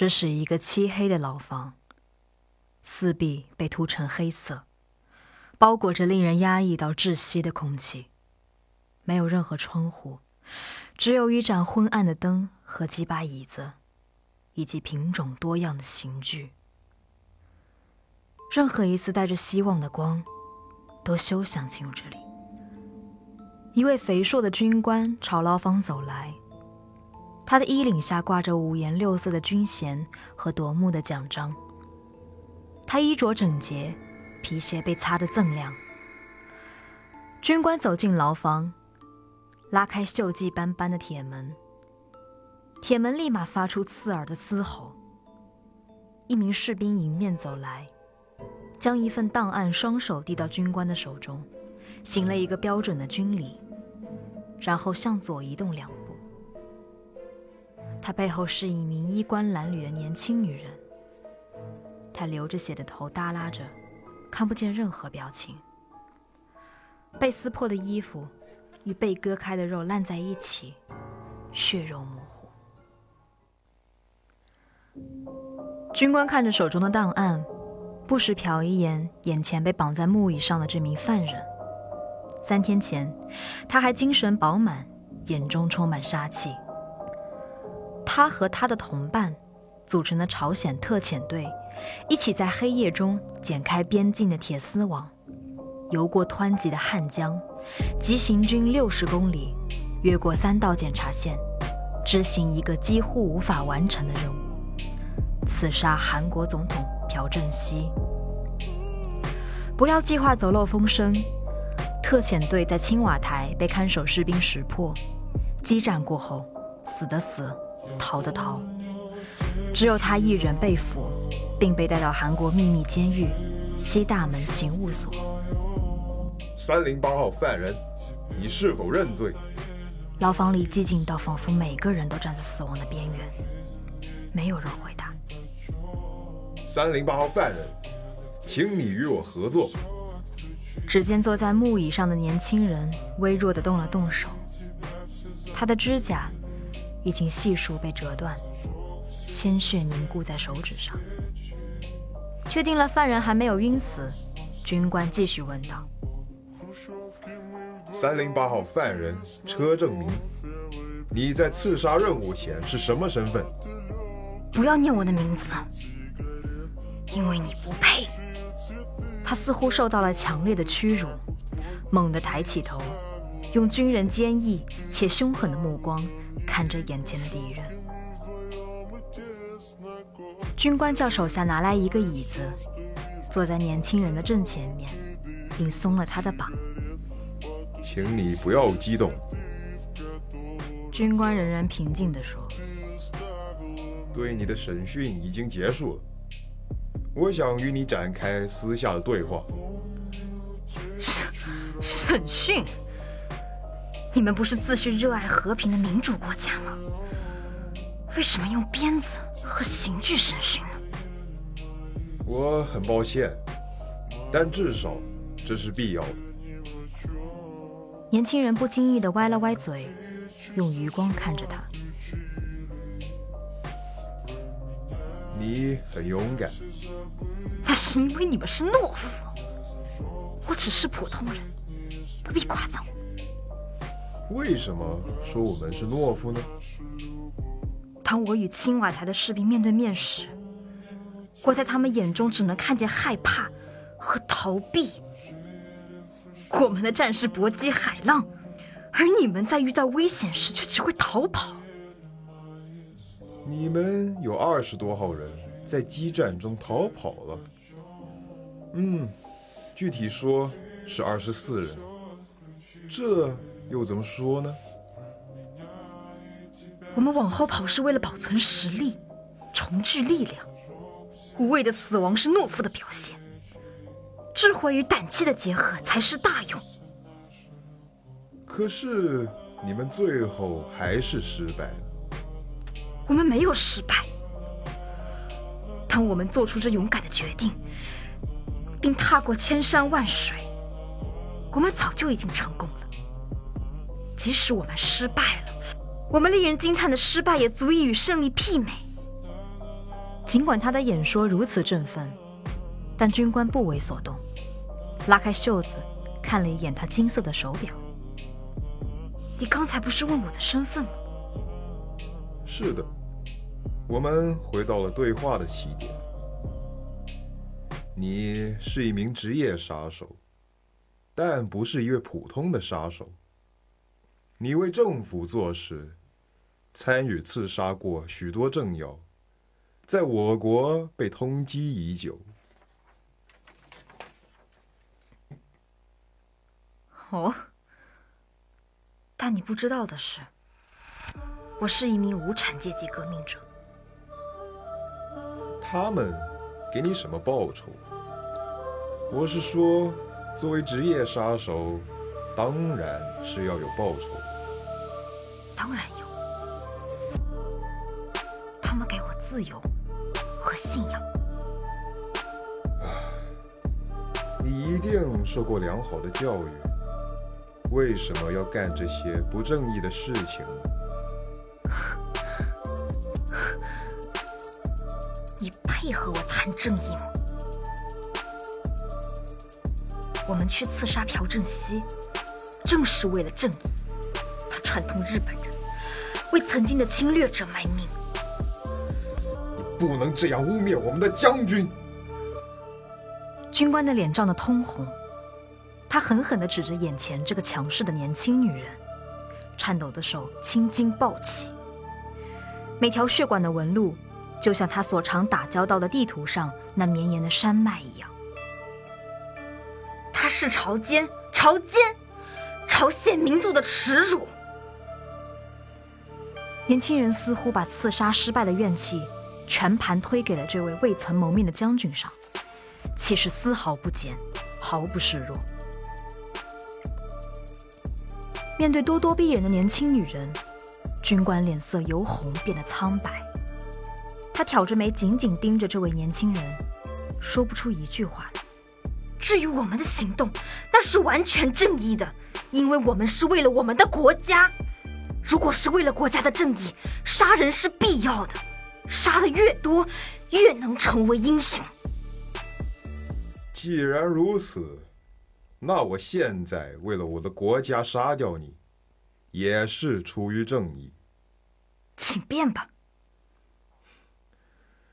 这是一个漆黑的牢房，四壁被涂成黑色，包裹着令人压抑到窒息的空气。没有任何窗户，只有一盏昏暗的灯和几把椅子，以及品种多样的刑具。任何一丝带着希望的光，都休想进入这里。一位肥硕的军官朝牢房走来，他的衣领下挂着五颜六色的军衔和夺目的奖章。他衣着整洁，皮鞋被擦得锃亮。军官走进牢房，拉开锈迹斑斑的铁门，铁门立马发出刺耳的嘶吼。一名士兵迎面走来。将一份档案双手递到军官的手中，行了一个标准的军礼，然后向左移动两步。他背后是一名衣冠褴褛的年轻女人，她流着血的头耷拉着，看不见任何表情。被撕破的衣服与被割开的肉烂在一起，血肉模糊。军官看着手中的档案。不时瞟一眼眼前被绑在木椅上的这名犯人。三天前，他还精神饱满，眼中充满杀气。他和他的同伴组成的朝鲜特遣队，一起在黑夜中剪开边境的铁丝网，游过湍急的汉江，急行军六十公里，越过三道检查线，执行一个几乎无法完成的任务：刺杀韩国总统。朴正熙，不料计划走漏风声。特遣队在青瓦台被看守士兵识破，激战过后，死的死，逃的逃，只有他一人被俘，并被带到韩国秘密监狱西大门刑务所。三零八号犯人，你是否认罪？牢房里寂静到仿佛每个人都站在死亡的边缘，没有人回答。三零八号犯人，请你与我合作。只见坐在木椅上的年轻人微弱地动了动手，他的指甲已经细数被折断，鲜血凝固在手指上。确定了犯人还没有晕死，军官继续问道：“三零八号犯人车正明，你在刺杀任务前是什么身份？”不要念我的名字。因为你不配。他似乎受到了强烈的屈辱，猛地抬起头，用军人坚毅且凶狠的目光看着眼前的敌人。军官叫手下拿来一个椅子，坐在年轻人的正前面，并松了他的绑。请你不要激动。军官仍然平静地说：“对你的审讯已经结束了。”我想与你展开私下的对话。审审讯？你们不是自诩热爱和平的民主国家吗？为什么用鞭子和刑具审讯呢？我很抱歉，但至少这是必要的。年轻人不经意的歪了歪嘴，用余光看着他。你很勇敢，那是因为你们是懦夫。我只是普通人，不必夸赞我。为什么说我们是懦夫呢？当我与青瓦台的士兵面对面时，我在他们眼中只能看见害怕和逃避。我们的战士搏击海浪，而你们在遇到危险时却只会逃跑。你们有二十多号人在激战中逃跑了。嗯，具体说是二十四人。这又怎么说呢？我们往后跑是为了保存实力，重聚力量。无谓的死亡是懦夫的表现。智慧与胆气的结合才是大勇。可是你们最后还是失败了。我们没有失败。当我们做出这勇敢的决定，并踏过千山万水，我们早就已经成功了。即使我们失败了，我们令人惊叹的失败也足以与胜利媲美。尽管他的演说如此振奋，但军官不为所动，拉开袖子看了一眼他金色的手表。你刚才不是问我的身份吗？是的，我们回到了对话的起点。你是一名职业杀手，但不是一位普通的杀手。你为政府做事，参与刺杀过许多政要。在我国被通缉已久。哦，但你不知道的是，我是一名无产阶级革命者。他们给你什么报酬？我是说，作为职业杀手，当然是要有报酬。当然有，他们给我自由。和信仰。你一定受过良好的教育，为什么要干这些不正义的事情呢？你配合我谈正义吗？我们去刺杀朴正熙，正是为了正义。他串通日本人，为曾经的侵略者卖命。你不能这样污蔑我们的将军！军官的脸涨得通红，他狠狠地指着眼前这个强势的年轻女人，颤抖的手青筋暴起，每条血管的纹路就像他所常打交道的地图上那绵延的山脉一样。他是朝奸，朝奸，朝鲜民族的耻辱！年轻人似乎把刺杀失败的怨气。全盘推给了这位未曾谋面的将军上，气势丝毫不减，毫不示弱。面对咄咄逼人的年轻女人，军官脸色由红变得苍白。他挑着眉，紧紧盯着这位年轻人，说不出一句话来。至于我们的行动，那是完全正义的，因为我们是为了我们的国家。如果是为了国家的正义，杀人是必要的。杀的越多，越能成为英雄。既然如此，那我现在为了我的国家杀掉你，也是出于正义。请便吧。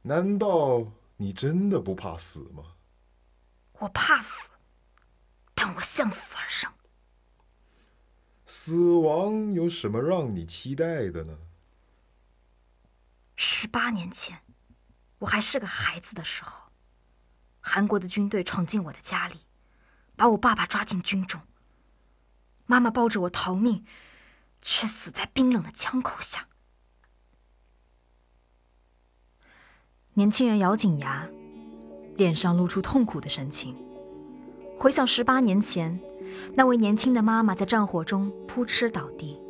难道你真的不怕死吗？我怕死，但我向死而生。死亡有什么让你期待的呢？十八年前，我还是个孩子的时候，韩国的军队闯进我的家里，把我爸爸抓进军中。妈妈抱着我逃命，却死在冰冷的枪口下。年轻人咬紧牙，脸上露出痛苦的神情，回想十八年前，那位年轻的妈妈在战火中扑哧倒地，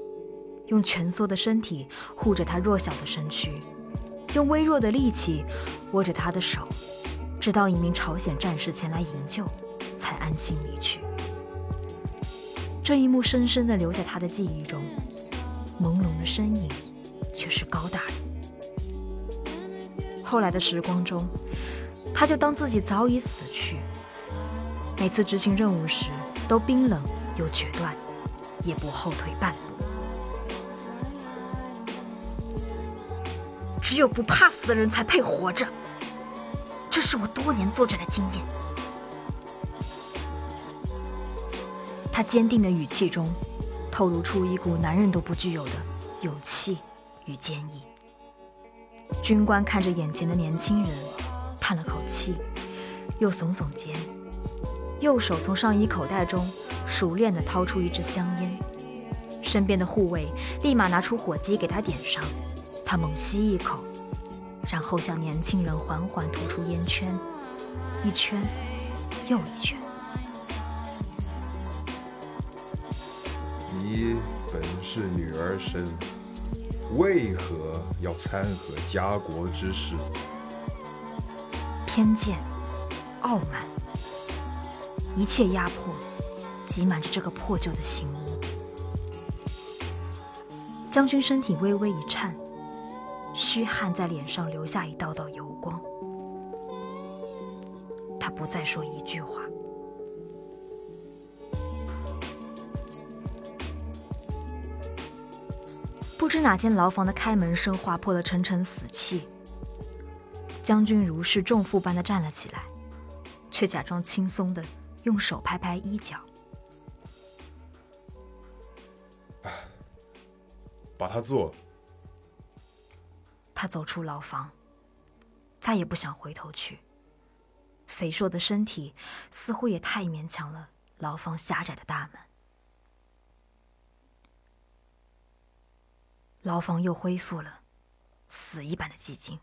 用蜷缩的身体护着她弱小的身躯。用微弱的力气握着他的手，直到一名朝鲜战士前来营救，才安心离去。这一幕深深地留在他的记忆中，朦胧的身影却是高大的。后来的时光中，他就当自己早已死去。每次执行任务时，都冰冷又决断，也不后退半步。只有不怕死的人才配活着，这是我多年作战的经验。他坚定的语气中，透露出一股男人都不具有的勇气与坚毅。军官看着眼前的年轻人，叹了口气，又耸耸肩，右手从上衣口袋中熟练地掏出一支香烟，身边的护卫立马拿出火机给他点上。他猛吸一口，然后向年轻人缓缓吐出烟圈，一圈又一圈。你本是女儿身，为何要掺和家国之事？偏见、傲慢，一切压迫，挤满着这个破旧的刑屋。将军身体微微一颤。虚汗在脸上留下一道道油光。他不再说一句话。不知哪间牢房的开门声划破了沉沉死气。将军如释重负般的站了起来，却假装轻松的用手拍拍衣角。把他做了。他走出牢房，再也不想回头去。肥硕的身体似乎也太勉强了牢房狭窄的大门。牢房又恢复了死一般的寂静。